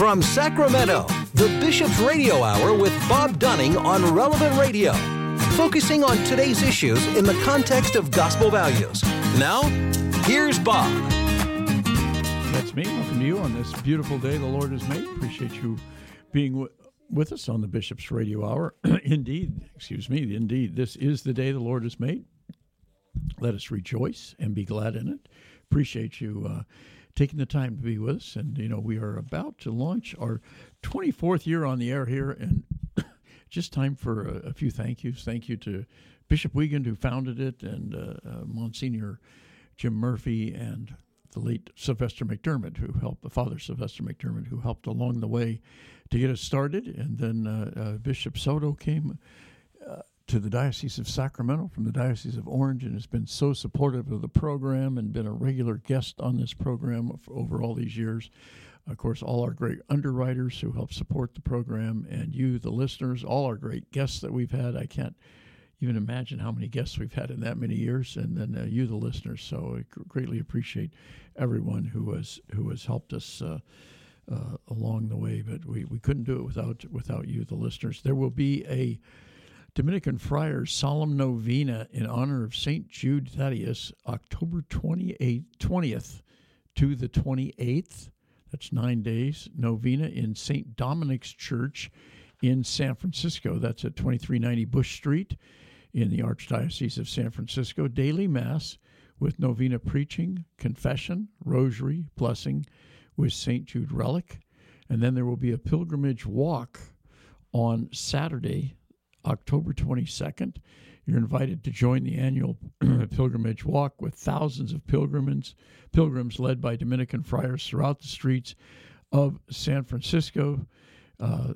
From Sacramento, the Bishop's Radio Hour with Bob Dunning on Relevant Radio, focusing on today's issues in the context of gospel values. Now, here's Bob. That's me. Welcome to you on this beautiful day the Lord has made. Appreciate you being w- with us on the Bishop's Radio Hour. indeed, excuse me, indeed, this is the day the Lord has made. Let us rejoice and be glad in it. Appreciate you uh, taking the time to be with us. And, you know, we are about to launch our 24th year on the air here. And just time for a, a, few thank yous. Thank you to Bishop Wiegand, who founded it, and uh, uh, Monsignor Jim Murphy, and the late Sylvester McDermott, who helped, the father Sylvester McDermott, who helped along the way to get us started. And then uh, uh Bishop Soto came to the Diocese of Sacramento from the Diocese of Orange and has been so supportive of the program and been a regular guest on this program over all these years. Of course, all our great underwriters who help support the program, and you, the listeners, all our great guests that we've had. I can't even imagine how many guests we've had in that many years, and then uh, you, the listeners. So I greatly appreciate everyone who has who has helped us. Uh, uh, along the way, but we, we couldn't do it without without you, the listeners. There will be a Dominican Friars Solemn Novena in honor of St. Jude Thaddeus, October 28th, 20th to the 28th. That's nine days. Novena in St. Dominic's Church in San Francisco. That's at 2390 Bush Street in the Archdiocese of San Francisco. Daily Mass with novena preaching, confession, rosary, blessing with St. Jude relic. And then there will be a pilgrimage walk on Saturday, October 22nd. You're invited to join the annual pilgrimage walk with thousands of pilgrims, pilgrims led by Dominican friars throughout the streets of San Francisco. Uh,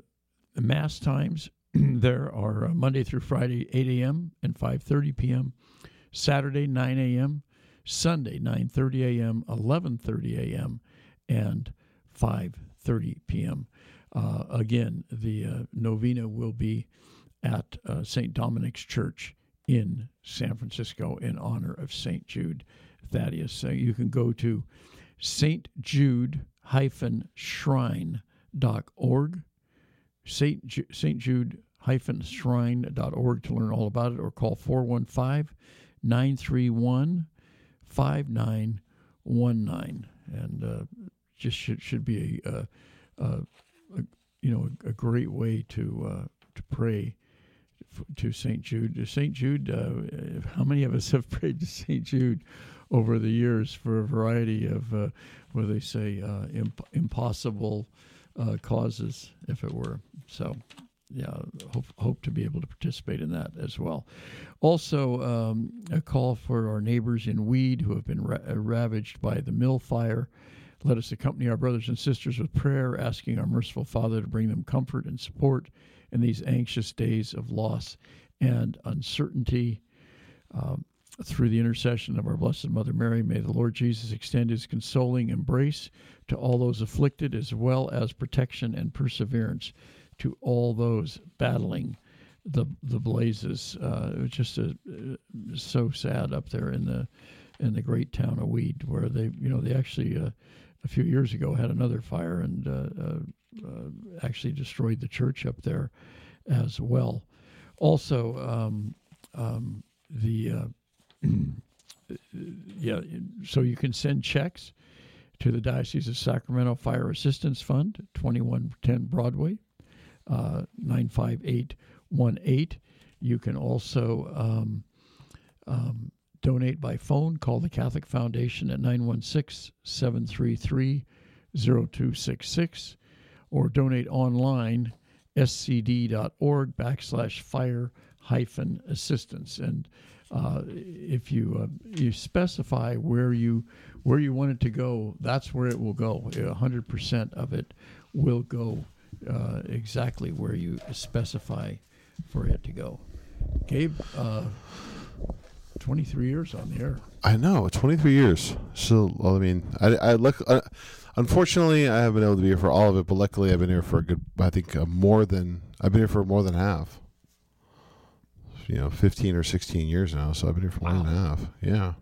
mass times there are uh, Monday through Friday 8 a.m. and 5:30 p.m., Saturday 9 a.m., Sunday 9:30 a.m., 11:30 a.m., and 5:30 p.m. Uh, again, the uh, novena will be at uh, St. Dominic's Church in San Francisco in honor of St. Jude Thaddeus. So you can go to stjude-shrine.org, St. Ju- St. Jude-shrine.org to learn all about it, or call 415 931 5919. And uh, just should, should be a, a, a, a you know a, great way to uh, to pray to St. Jude. St. Jude, uh, how many of us have prayed to St. Jude over the years for a variety of, uh, what they say, uh, imp- impossible uh, causes, if it were. So, yeah, hope, hope to be able to participate in that as well. Also, um, a call for our neighbors in Weed who have been ra- uh, ravaged by the mill fire. Let us accompany our brothers and sisters with prayer, asking our merciful Father to bring them comfort and support in these anxious days of loss and uncertainty. Um, through the intercession of our Blessed Mother Mary, may the Lord Jesus extend his consoling embrace to all those afflicted, as well as protection and perseverance to all those battling the the blazes. Uh, it was just a, uh, so sad up there in the in the great town of Weed, where they you know they actually uh, a few years ago had another fire and uh, uh, actually destroyed the church up there as well. Also, um, um, the uh, yeah, so you can send checks to the Diocese of Sacramento Fire Assistance Fund, 2110 Broadway, uh, 95818. You can also um, um, donate by phone. Call the Catholic Foundation at 916 733 0266 or donate online scd.org backslash fire hyphen assistance. And uh, if you uh, you specify where you where you want it to go that's where it will go. 100% of it will go uh, exactly where you specify for it to go. Gabe uh, 23 years on the air. I know 23 years. So i mean i, I look uh, Unfortunately, I haven't been able to be here for all of it, but luckily, I've been here for a good. I think uh, more than I've been here for more than half. You know, fifteen or sixteen years now, so I've been here for more wow. than half. Yeah.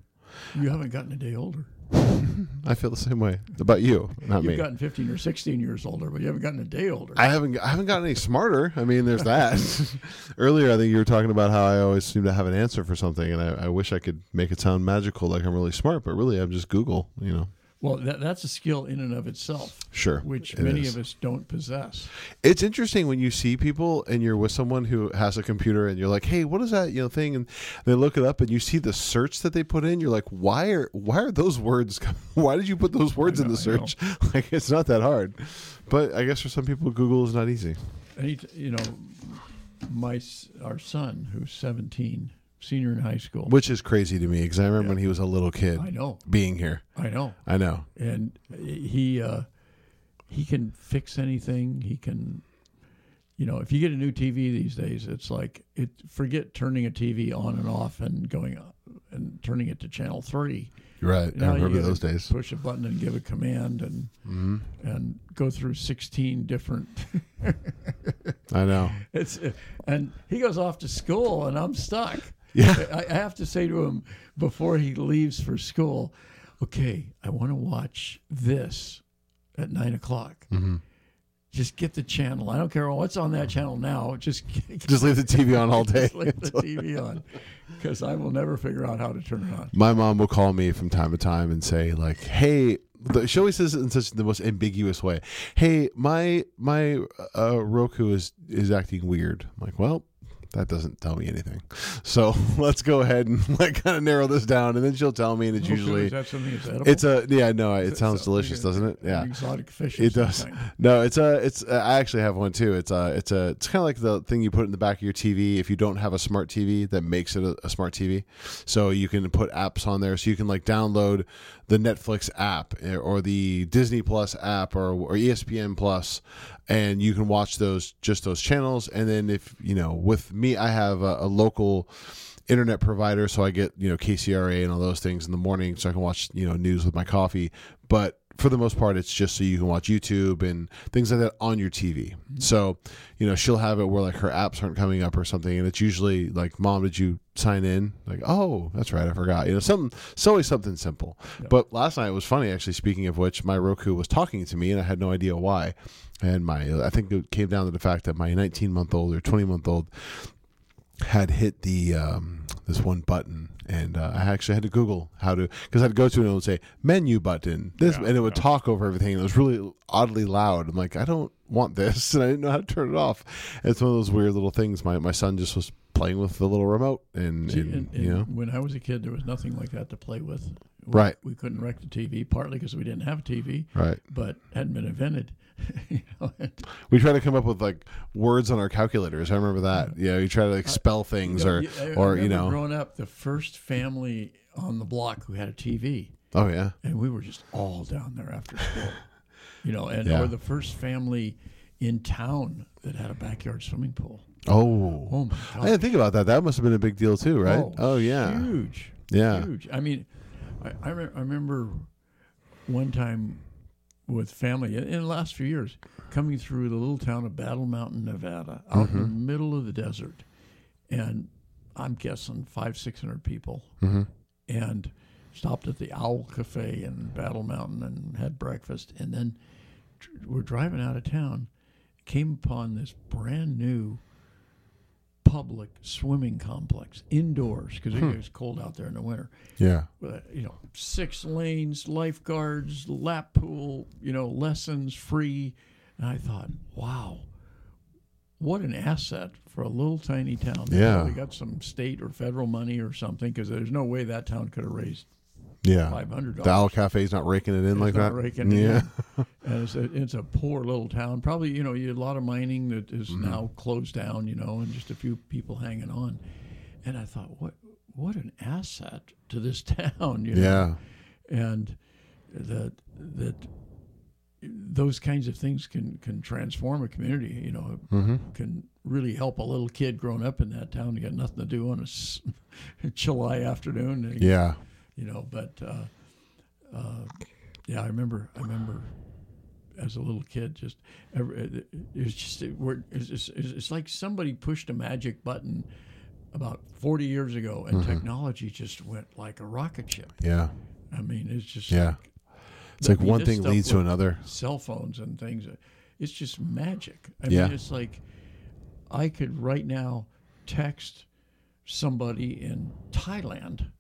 You haven't gotten a day older. I feel the same way about you, not me. You've gotten 15 or 16 years older, but you haven't gotten a day older. I haven't I haven't gotten any smarter. I mean, there's that. Earlier, I think you were talking about how I always seem to have an answer for something, and I, I wish I could make it sound magical, like I'm really smart, but really I'm just Google. You know, well, that, that's a skill in and of itself, sure. which it many is. of us don't possess. It's interesting when you see people and you're with someone who has a computer and you're like, "Hey, what is that?" you know thing, and they look it up and you see the search that they put in. You're like, "Why are why are those words? Why did you put those words in the search? Like, it's not that hard." But I guess for some people, Google is not easy. And you know, my our son, who's 17, senior in high school. Which is crazy to me because I remember when he was a little kid I know, being here. I know. I know. and he uh, he can fix anything. He can, you know, if you get a new TV these days, it's like it. Forget turning a TV on and off and going and turning it to channel three. Right. Now I remember those days. Mm-hmm. Push a button and give a command and and go through sixteen different. I know. it's and he goes off to school and I'm stuck. Yeah. I, I have to say to him before he leaves for school, okay, I want to watch this at nine o'clock. Mm-hmm. Just get the channel. I don't care what's on that channel now. Just Just leave the TV on all day. just leave the TV on because I will never figure out how to turn it on. My mom will call me from time to time and say like, "Hey." She always says it in such the most ambiguous way. Hey, my my uh, Roku is is acting weird. I'm like, well, that doesn't tell me anything. So let's go ahead and like kind of narrow this down, and then she'll tell me, and it's usually is that something it's a yeah no, it sounds so- delicious, doesn't it? Yeah, exotic fish. It does. No, it's a it's. A, I actually have one too. It's a it's a it's kind of like the thing you put in the back of your TV if you don't have a smart TV that makes it a, a smart TV. So you can put apps on there, so you can like download the Netflix app eh, or the Disney Plus app or or ESPN Plus, and you can watch those just those channels. And then if you know, with me, I have a, a local internet provider, so I get you know KCRA and all those things in the morning, so I can watch you know news with my coffee. But for the most part, it's just so you can watch YouTube and things like that on your TV. So you know she'll have it where like her apps aren't coming up or something, and it's usually like, "Mom, did you sign in?" Like, "Oh, that's right, I forgot." You know, something. It's always something simple. But last night it was funny actually. Speaking of which, my Roku was talking to me, and I had no idea why. And my, I think it came down to the fact that my 19 month old or 20 month old had hit the um, this one button, and uh, I actually had to Google how to because I'd go to it and it would say menu button this, Yeah, and it would yeah. talk over everything. And it was really oddly loud. I'm like, I don't want this, and I didn't know how to turn it off. It's one of those weird little things. My my son just was playing with the little remote, and, See, and, and- and you know, when I was a kid, there was nothing like that to play with. We, Right. We couldn't wreck the TV, partly because we didn't have a TV, right. but hadn't been invented. you know, We try to come up with like words on our calculators. I remember that. Yeah, you try to like spell things or you know, I- I or you know. growing up, the first family on the block who had a TV, Oh yeah. and we were just all down there after school. you know, and Yeah. or the first family in town that had a backyard swimming pool. Oh. Oh my god! I didn't think about that. That must have been a big deal too, right? Oh, Oh, yeah. huge. Yeah. huge. I mean, I I, re- I remember one time with family in the last few years coming through the little town of Battle Mountain, Nevada, out in the Mm-hmm. middle of the desert, and I'm guessing five six hundred people, Mm-hmm. and stopped at the Owl Cafe in Battle Mountain and had breakfast, and then we're driving out of town, came upon this brand new public swimming complex indoors because Hmm. it gets cold out there in the winter. Yeah. Uh, you know, six lanes, lifeguards, lap pool, you know, lessons free. And I thought, wow, what an asset for a little tiny town. They Yeah. probably got some state or federal money or something because there's no way that town could have raised Yeah. five hundred The. Owl Cafe's not raking it in like that. yeah. yeah. and it's a, it's a poor little town. Probably, you know, you a lot of mining that is Mm-hmm. now closed down, you know, and just a few people hanging on. And I thought, what what an asset to this town, you know? Yeah. and that that those kinds of things can can transform a community. You know, Mm-hmm. can really help a little kid growing up in that town. You got nothing to do on a s- July afternoon. Yeah. You know. But uh, uh, yeah, I remember. I remember as a little kid, just every, it was just it, we're- it's, it's, it's like somebody pushed a magic button about 40 years ago, and technology just went like a rocket ship. Yeah. I mean, it's just Yeah. like It's like I mean, one thing leads to another. Cell phones and things. uh, It's just magic. I Yeah. mean, it's like I could right now text somebody in Thailand,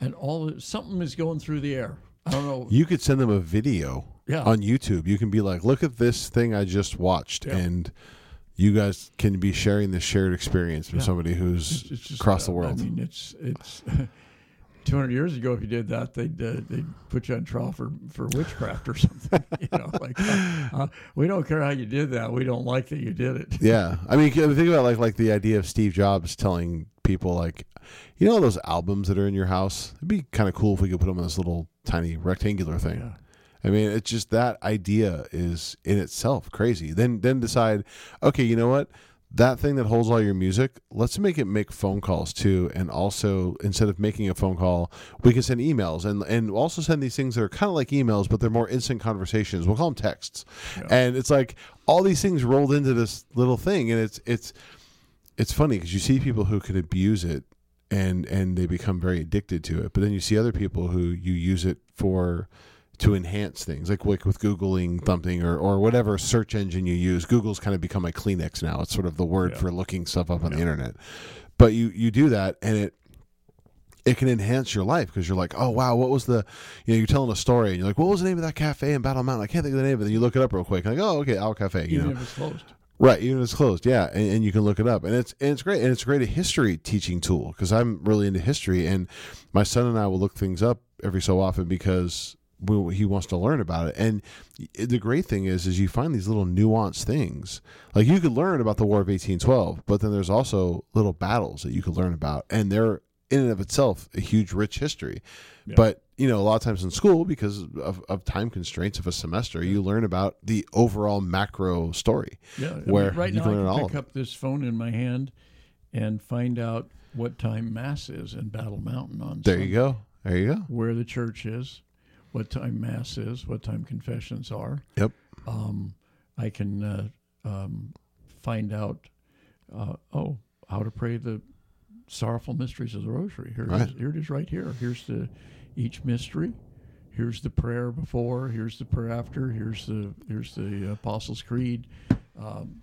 and all something is going through the air. I don't know. You could send them a video Yeah. on YouTube. You can be like, "Look at this thing I just watched," Yeah. and you guys can be sharing this shared experience with Yeah. somebody who's just, across the world. I mean, it's it's. 200 years ago, if you did that, they'd uh, they'd put you on trial for, for witchcraft or something. you know, like uh, uh, we don't care how you did that. We don't like that you did it. yeah, I mean, think about like like the idea of Steve Jobs telling people like, you know, those albums that are in your house. It'd be kind of cool if we could put them in this little tiny rectangular thing. Yeah. I mean, it's just that idea is in itself crazy. Then then decide, okay, you know what? That thing that holds all your music, let's make it make phone calls too. And also, instead of making a phone call, we can send emails and and also send these things that are kind of like emails, but they're more instant conversations. We'll call them texts. And it's like all these things rolled into this little thing, and it's it's it's funny because you see people who could abuse it and and they become very addicted to it but then you see other people who you use it for to enhance things like like with googling something or or whatever search engine you use google's kind of become a kleenex now it's sort of the word Yeah. for looking stuff up on the internet but you you do that and it it can enhance your life because you're like, oh wow, what was the, you know, you're telling a story and you're like, what was the name of that cafe in Battle Mountain? I can't think of the name of it. Then you look it up real quick, like, oh okay, Owl Cafe, you Even know, if it's closed. Right, even if it's closed, yeah, and, and you can look it up, and it's and it's great, and it's a great history teaching tool because I'm really into history, and my son and I will look things up every so often because we, he wants to learn about it. And the great thing is, is you find these little nuanced things. Like you could learn about the War of 1812, but then there's also little battles that you could learn about, and they're in and of itself a huge, rich history. But you know, a lot of times in school, because of, of time constraints of a semester, you learn about the overall macro story. Yeah, I mean, where right you now can I learn all can pick up this phone in my hand and find out what time mass is in Battle Mountain on There Sunday, you go. There you go. where the church is, what time mass is, what time confessions are. Yep. Um, I can uh, um, find out uh, oh how to pray the sorrowful mysteries of the Rosary. Here, Right. it is, here it is, right here. Here's the each mystery. Here's the prayer before. Here's the prayer after. Here's the here's the Apostles' Creed. Um,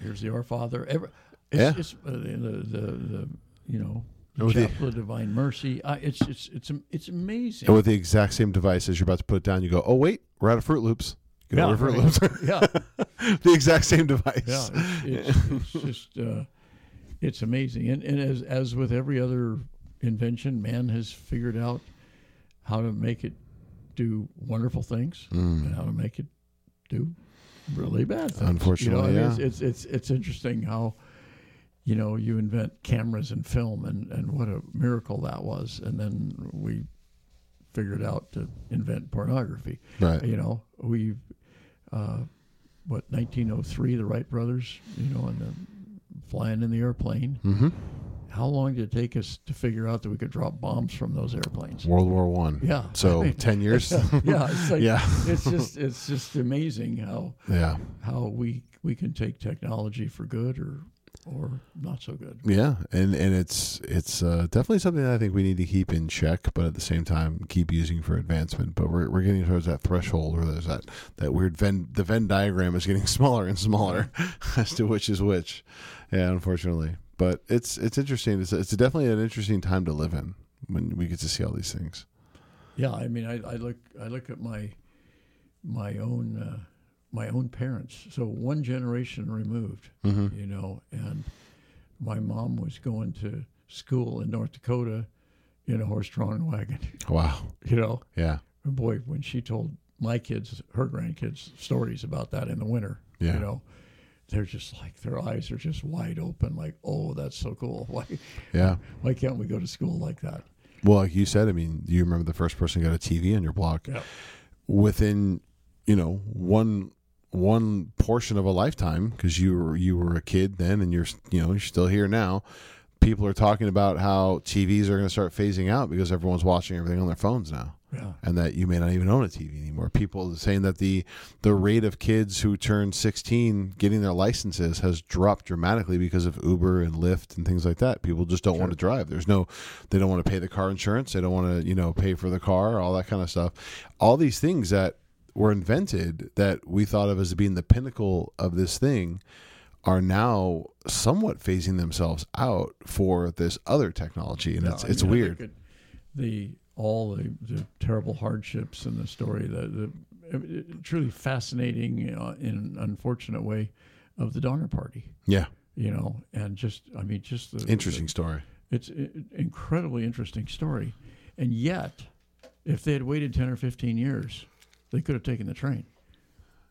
here's the Our Father. Every, it's, Yeah. it's uh, the, the, the you know And with the- chapel of divine mercy. I, it's it's it's it's amazing. And with the exact same device as you're about to put it down, you go, oh, wait, we're out of Froot Loops. Yeah, Fruit. Loops. yeah, the exact same device. yeah. It's, it's, it's just uh, it's amazing. And, and as as with every other invention, man has figured out how to make it do wonderful things Mm. and how to make it do really bad things. Unfortunately, you know, yeah. it's, it's it's it's interesting how you know you invent cameras and film and and what a miracle that was, and then we figured out to invent pornography. Right. You know, we uh, what 1903, the Wright brothers, you know, and the flying in the airplane. Mm-hmm. How long did it take us to figure out that we could drop bombs from those airplanes? World War One. Yeah. So I mean, ten years. yeah, it's like Yeah. it's just it's just amazing how yeah. how we we can take technology for good or or not so good. Yeah, and and it's it's uh, definitely something that I think we need to keep in check, but at the same time keep using for advancement. But we're, we're getting towards that threshold where there's that that weird Venn the Venn diagram is getting smaller and smaller as to which is which. Yeah, unfortunately, but it's it's interesting. It's it's definitely an interesting time to live in when we get to see all these things. Yeah, I mean, I, I look I look at my my own uh, my own parents. So one generation removed, Mm-hmm. you know, and my mom was going to school in North Dakota in a horse-drawn wagon. Wow. You know, Yeah. And boy, when she told my kids, her grandkids, stories about that in the winter, Yeah. you know, they're just like their eyes are just wide open, like, oh, that's so cool. Why, Yeah. why can't we go to school like that? Well, like you said, I mean, do you remember the first person got a TV on your block. Yeah. within you know one one portion of a lifetime because you were you were a kid then and you're you know you're still here now people are talking about how TVs are going to start phasing out because everyone's watching everything on their phones now. Yeah. And that you may not even own a TV anymore. People are saying that the the rate of kids who turn 16 getting their licenses has dropped dramatically because of Uber and Lyft and things like that. People just don't want to drive. There's no, they don't want to pay the car insurance. They don't want to, you know, pay for the car, all that kind of stuff. All these things that were invented that we thought of as being the pinnacle of this thing are now somewhat phasing themselves out for this other technology, and No, it's I it's mean, weird. the all the, the terrible hardships in the story, the, the truly fascinating, uh, in an unfortunate way, of the Donner Party. yeah, You know, and just I mean, just the interesting story. It's an incredibly interesting story, and yet, if they had waited ten or fifteen years, they could have taken the train.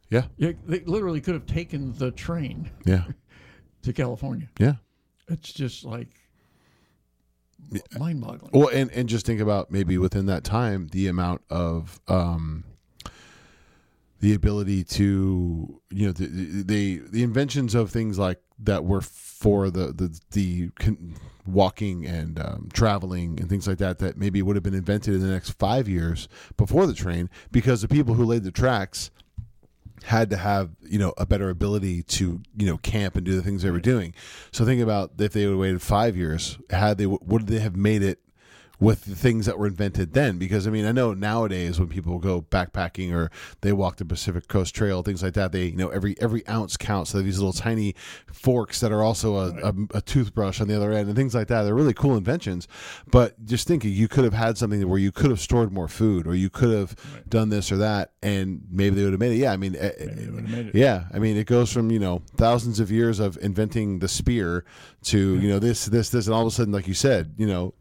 Yeah, Yeah, they literally could have taken the train yeah, to California. yeah. It's just like mind-boggling. Well, and and just think about maybe within that time the amount of um, the ability to you know the, the the inventions of things like that were for the the the con- walking and um, traveling and things like that that maybe would have been invented in the next five years before the train because the people who laid the tracks had to have you know a better ability to you know camp and do the things they were doing. So think about if they would have waited five years, had they would they have made it with the things that were invented then? Because I mean, I know nowadays when people go backpacking or they walk the Pacific Coast Trail, things like that, they you know every every ounce counts. So these little tiny forks that are also a, a, a toothbrush on the other end and things like that. They're really cool inventions. But just thinking, you could have had something where you could have stored more food or you could have done this or that, and maybe they would have made it. Yeah, I mean, eh, Maybe they would have made it. yeah, I mean, it goes from you know thousands of years of inventing the spear to you know this, this, this, and all of a sudden, like you said, you know,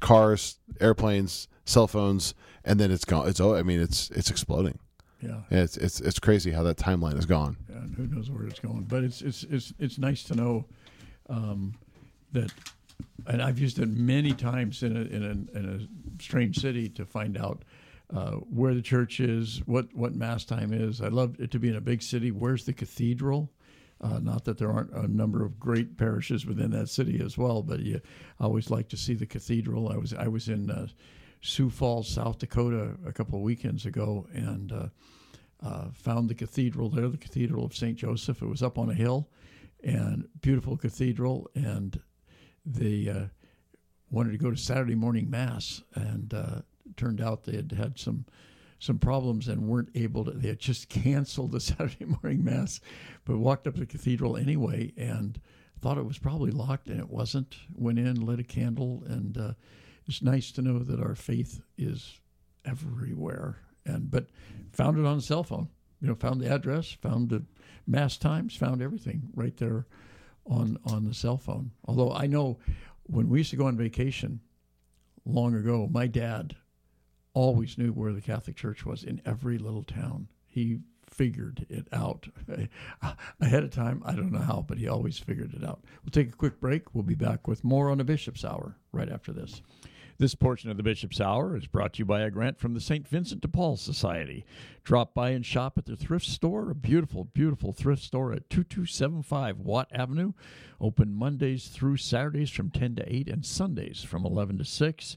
cars, airplanes, cell phones, and then it's gone. It's oh, I mean, it's it's exploding. Yeah. Yeah, It's it's it's crazy how that timeline is gone. and who knows where it's going. But it's it's it's it's nice to know um, that, and I've used it many times in a in a, in a strange city to find out uh, where the church is, what what mass time is. I love it to be in a big city. Where's the cathedral? Uh, not that there aren't a number of great parishes within that city as well, but you always like to see the cathedral. I was I was in uh, Sioux Falls, South Dakota, a couple of weekends ago, and uh, uh, found the cathedral there, the Cathedral of St. Joseph. It was up on a hill and beautiful cathedral. And they uh, wanted to go to Saturday morning Mass. And uh, turned out they had had some some problems and weren't able to. They had just canceled the Saturday morning Mass, but walked up to the cathedral anyway and thought it was probably locked, and it wasn't. Went in, lit a candle, and uh, it's nice to know that our faith is everywhere. And but found it on a cell phone. You know, found the address, found the mass times, found everything right there on on the cell phone. Although I know when we used to go on vacation long ago, my dad always knew where the Catholic Church was in every little town. He figured it out ahead of time. I don't know how, but he always figured it out. We'll take a quick break. We'll be back with more on the Bishop's Hour right after this. This portion of the Bishop's Hour is brought to you by a grant from the St. Vincent de Paul Society. Drop by and shop at their thrift store, a beautiful, beautiful thrift store at 2275 Watt Avenue. Open Mondays through Saturdays from 10 to 8 and Sundays from 11 to 6.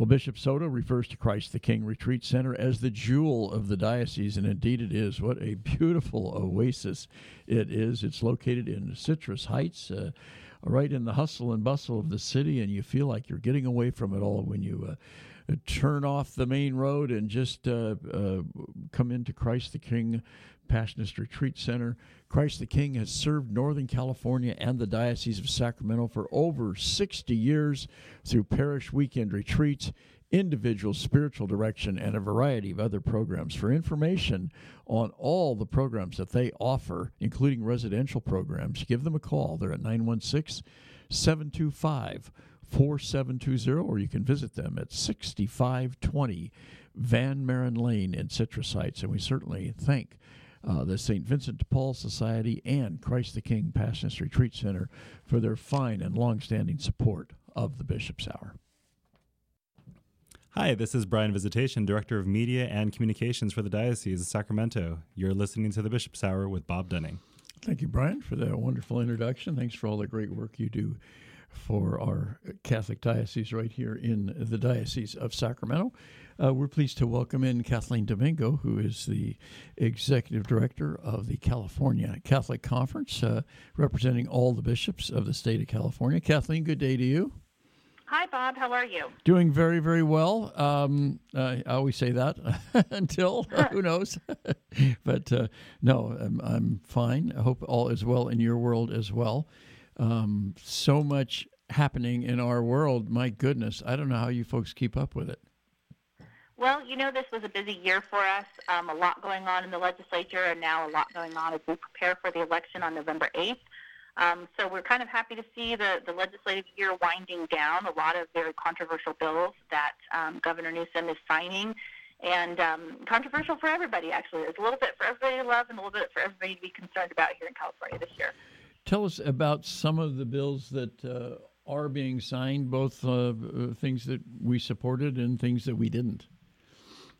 Well, Bishop Soto refers to Christ the King Retreat Center as the jewel of the diocese, and indeed it is. What a beautiful oasis it is. It's located in Citrus Heights. Uh, right in the hustle and bustle of the city, and you feel like you're getting away from it all when you uh, turn off the main road and just uh, uh, come into Christ the King Passionist Retreat Center. Christ the King has served Northern California and the Diocese of Sacramento for over 60 years through parish weekend retreats, individual spiritual direction, and a variety of other programs. For information on all the programs that they offer, including residential programs, give them a call. They're at 916 725 4720, or you can visit them at 6520 Van Maren Lane in Citrus Heights. And we certainly thank uh, the St. Vincent de Paul Society and Christ the King Passionist Retreat Center for their fine and long-standing support of the Bishop's Hour. Hi, this is Brian Visitation, Director of Media and Communications for the Diocese of Sacramento. You're listening to the Bishop's Hour with Bob Dunning. Thank you, Brian, for that wonderful introduction. Thanks for all the great work you do for our Catholic diocese right here in the Diocese of Sacramento. Uh, we're pleased to welcome in Kathleen Domingo, who is the executive director of the California Catholic Conference, uh, representing all the bishops of the state of California. Kathleen, good day to you. Hi, Bob. How are you? Doing very, very well. Um, I always say that until who knows, but uh, no, I'm, I'm, fine. I hope all is well in your world as well. Um, so much happening in our world. My goodness, I don't know how you folks keep up with it. Well, you know, this was a busy year for us. Um, a lot going on in the legislature, and now a lot going on as we prepare for the election on November 8th. Um, so we're kind of happy to see the, the legislative year winding down. A lot of very controversial bills that um, Governor Newsom is signing, and um, controversial for everybody, actually. There's a little bit for everybody to love and a little bit for everybody to be concerned about here in California this year. Tell us about some of the bills that uh, are being signed, both uh, things that we supported and things that we didn't.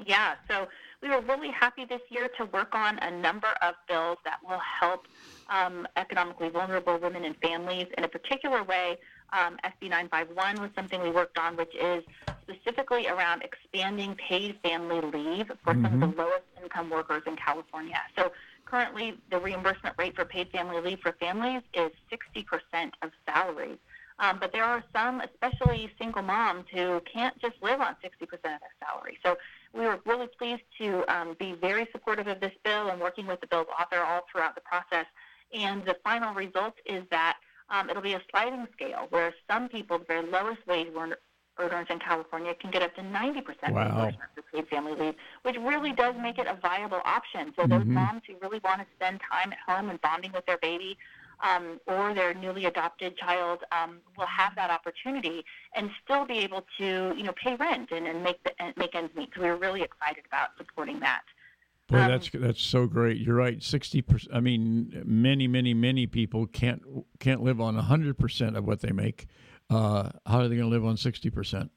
Yeah, so we were really happy this year to work on a number of bills that will help um, economically vulnerable women and families in a particular way. Um, SB 951 was something we worked on, which is specifically around expanding paid family leave for mm-hmm. some of the mm-hmm. lowest income workers in California. So currently, the reimbursement rate for paid family leave for families is 60% of salaries. Um, but there are some, especially single moms, who can't just live on 60% of their salary. So we were really pleased to um, be very supportive of this bill and working with the bill's author all throughout the process. And the final result is that um, it'll be a sliding scale where some people, the very lowest wage earners in California, can get up to 90% wow. of the paid family leave, which really does make it a viable option. So those mm-hmm. moms who really want to spend time at home and bonding with their baby um, or their newly adopted child um, will have that opportunity and still be able to, you know, pay rent and, and make the, and make ends meet. So we are really excited about supporting that. Boy, um, that's that's so great. You're right. Sixty percent. I mean, many, many, many people can't can't live on hundred percent of what they make. Uh, how are they going to live on sixty percent?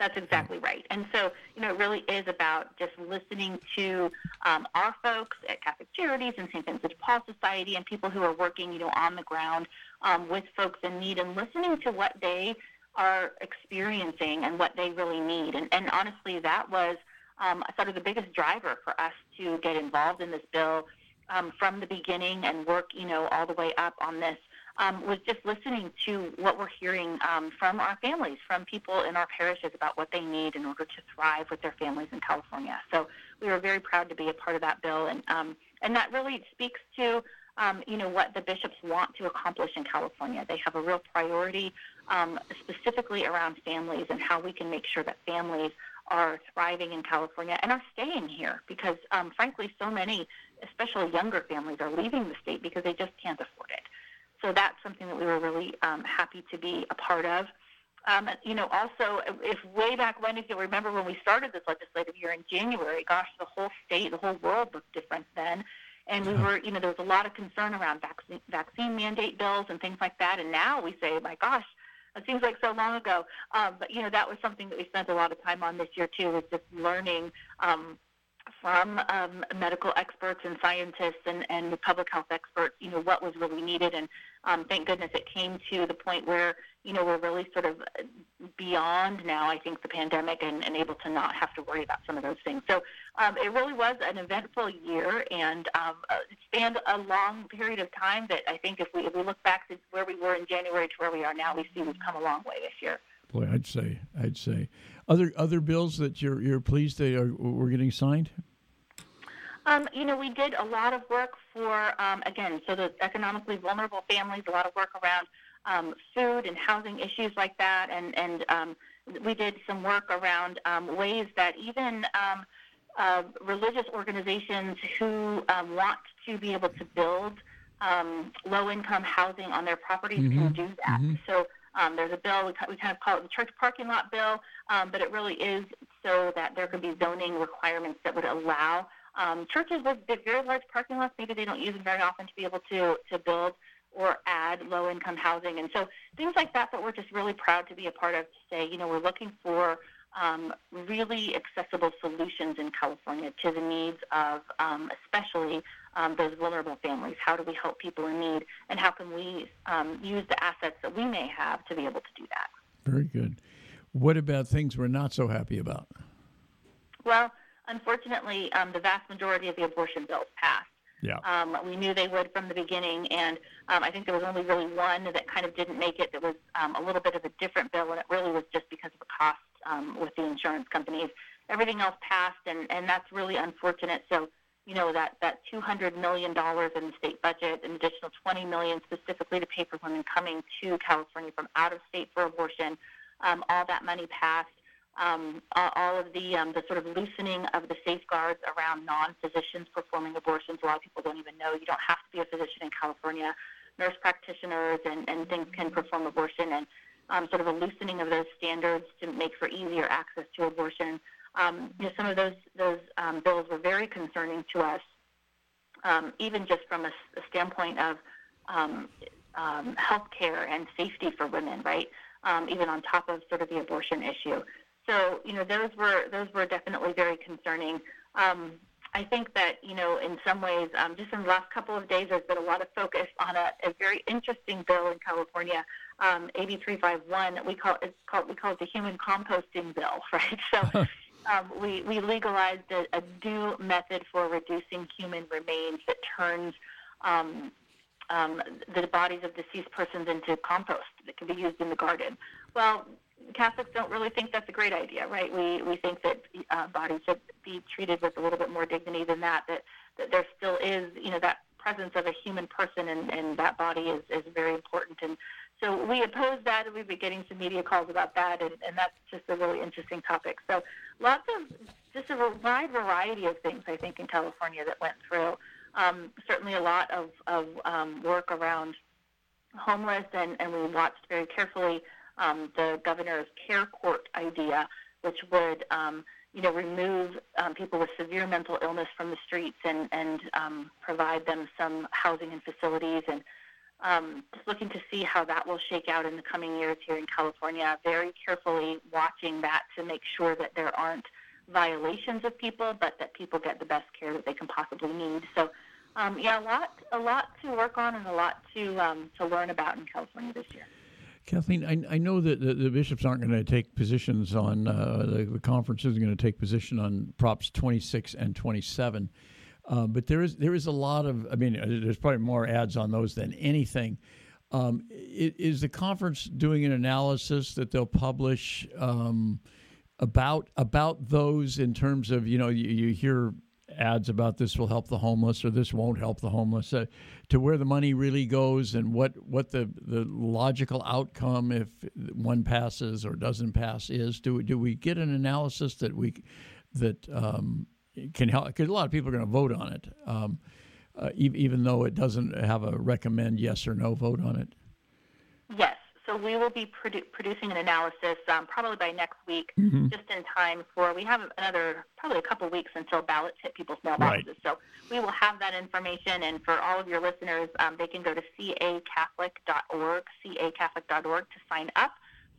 That's exactly right. And so, you know, it really is about just listening to um, our folks at Catholic Charities and St. Vincent de Paul Society and people who are working, you know, on the ground um, with folks in need and listening to what they are experiencing and what they really need. And, and honestly, that was um, sort of the biggest driver for us to get involved in this bill um, from the beginning and work, you know, all the way up on this um, was just listening to what we're hearing um, from our families, from people in our parishes about what they need in order to thrive with their families in California. So we were very proud to be a part of that bill, and um, and that really speaks to um, you know what the bishops want to accomplish in California. They have a real priority um, specifically around families and how we can make sure that families are thriving in California and are staying here because, um, frankly, so many, especially younger families, are leaving the state because they just can't afford it. So that's something that we were really um, happy to be a part of. Um, you know, also, if way back when, if you remember when we started this legislative year in January, gosh, the whole state, the whole world looked different then. And we were, you know, there was a lot of concern around vaccine, vaccine mandate bills and things like that. And now we say, my gosh, it seems like so long ago. Um, but, you know, that was something that we spent a lot of time on this year, too, was just learning um, from um, medical experts and scientists and, and public health experts, you know, what was really needed. And um, thank goodness it came to the point where, you know, we're really sort of beyond now, I think, the pandemic and, and able to not have to worry about some of those things. So um, it really was an eventful year and um, uh, spanned a long period of time that I think if we, if we look back to where we were in January to where we are now, we see we've come a long way this year. Boy, I'd say, I'd say, other other bills that you're you're pleased they are were getting signed. Um, you know, we did a lot of work for, um, again, so the economically vulnerable families, a lot of work around um, food and housing issues like that, and, and um, we did some work around um, ways that even um, uh, religious organizations who um, want to be able to build um, low-income housing on their properties Mm-hmm. can do that. So um, there's a bill we, we kind of call it the church parking lot bill, um, but it really is so that there could be zoning requirements that would allow um, churches with very large parking lots. Maybe they don't use them very often to be able to to build or add low-income housing, and so things like that that we're just really proud to be a part of. To say, you know, we're looking for um, really accessible solutions in California to the needs of um, especially um, those vulnerable families. How do we help people in need, and how can we um, use the assets that we may have to be able to do that? Very good. What about things we're not so happy about? Well, unfortunately, um, the vast majority of the abortion bills passed. Yeah. Um, we knew they would from the beginning, and um, I think there was only really one that kind of didn't make it. That was um, a little bit of a different bill, and it really was just because of the cost um, with the insurance companies. Everything else passed, and, and that's really unfortunate. So, you know, that, that $200 million in the state budget, an additional 20 million specifically to pay for women coming to California from out of state for abortion, um, all that money passed um, all of the um, the sort of loosening of the safeguards around non-physicians performing abortions. A lot of people don't even know you don't have to be a physician in California. Nurse practitioners and, and things can perform abortion, and um, sort of a loosening of those standards to make for easier access to abortion. Um, you know, some of those those um, bills were very concerning to us, um, even just from a standpoint of um, um, health care and safety for women, right? Um, even on top of sort of the abortion issue. So, you know, those were those were definitely very concerning. Um, I think that, you know, in some ways, um, just in the last couple of days, there's been a lot of focus on a, a very interesting bill in California, um, AB 351. We call it's called we call it the human composting bill, right? So. Um, we, we legalized a, a new method for reducing human remains that turns um, um, the bodies of deceased persons into compost that can be used in the garden. Well, Catholics don't really think that's a great idea, right? We we think that uh, bodies should be treated with a little bit more dignity than that. That that there still is, you know, that presence of a human person and, and that body is, is very important. And so we oppose that, and we've been getting some media calls about that, and, and that's just a really interesting topic. So lots of just a wide variety of things, I think, in California that went through. Um, certainly a lot of, of um, work around homeless, and, and we watched very carefully um, the governor's care court idea, which would um, you know remove um, people with severe mental illness from the streets and and um, provide them some housing and facilities and um, just looking to see how that will shake out in the coming years here in California. Very carefully watching that to make sure that there aren't violations of people, but that people get the best care that they can possibly need. So, um, yeah, a lot, a lot to work on and a lot to um, to learn about in California this year. Kathleen, I, I know that the, the bishops aren't going to take positions on, uh, the, the conference isn't going to take position on Props 26 and 27. Uh, but there is there is a lot of, I mean, uh, there's probably more ads on those than anything. Um, is the conference doing an analysis that they'll publish um, about about those in terms of, you know, you, you hear ads about this will help the homeless or this won't help the homeless uh, to where the money really goes and what what the the logical outcome if one passes or doesn't pass is do do we get an analysis that we that um, can help because a lot of people are going to vote on it um, uh, e- even though it doesn't have a recommend yes or no vote on it Yes. So we will be produ- producing an analysis um, probably by next week, just in time for. We have another probably a couple weeks until ballots hit people's mailboxes. Right. So we will have that information, and for all of your listeners, um, they can go to cacatholic.org, cacatholic.org to sign up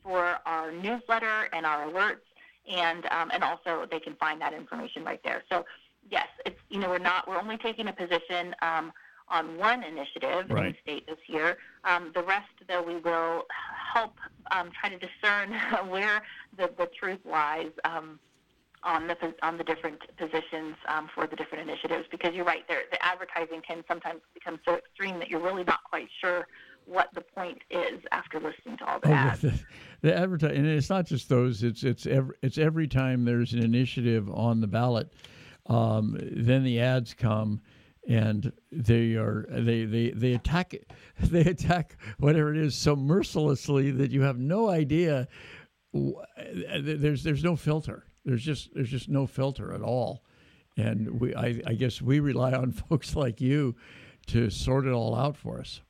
for our newsletter and our alerts, and um, and also they can find that information right there. So yes, it's you know we're not we're only taking a position. Um, on one initiative in the state this year. Um, the rest, though, we will help um, try to discern where the, the truth lies um, on the on the different positions um, for the different initiatives. Because you're right, there the advertising can sometimes become so extreme that you're really not quite sure what the point is after listening to all the Oh, ads. the, the advertising, and it's not just those. It's it's every it's every time there's an initiative on the ballot. Um, then the ads come, and they are they they they attack they attack whatever it is so mercilessly that you have no idea. There's there's no filter. There's just there's just no filter at all, and we I, I guess we rely on folks like you to sort it all out for us.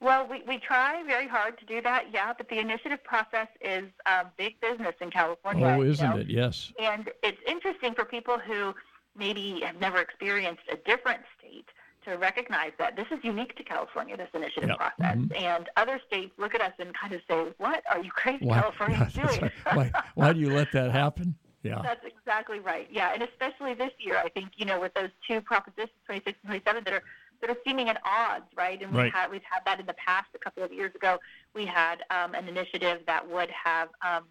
Well, we, we try very hard to do that, yeah, but the initiative process is uh, big business in California. Oh, isn't know? it? Yes. And it's interesting for people who maybe have never experienced a different state to recognize that this is unique to California, this initiative yep. process. Mm-hmm. And other states look at us and kind of say, What are you crazy why, California yeah, doing? Right. why, why do you let that happen? Yeah. That's exactly right. Yeah. And especially this year, I think, you know, with those two propositions, 26 and 27, that are that are seeming at odds, right? And we right. had we've had that in the past. A couple of years ago, we had um, an initiative that would have um,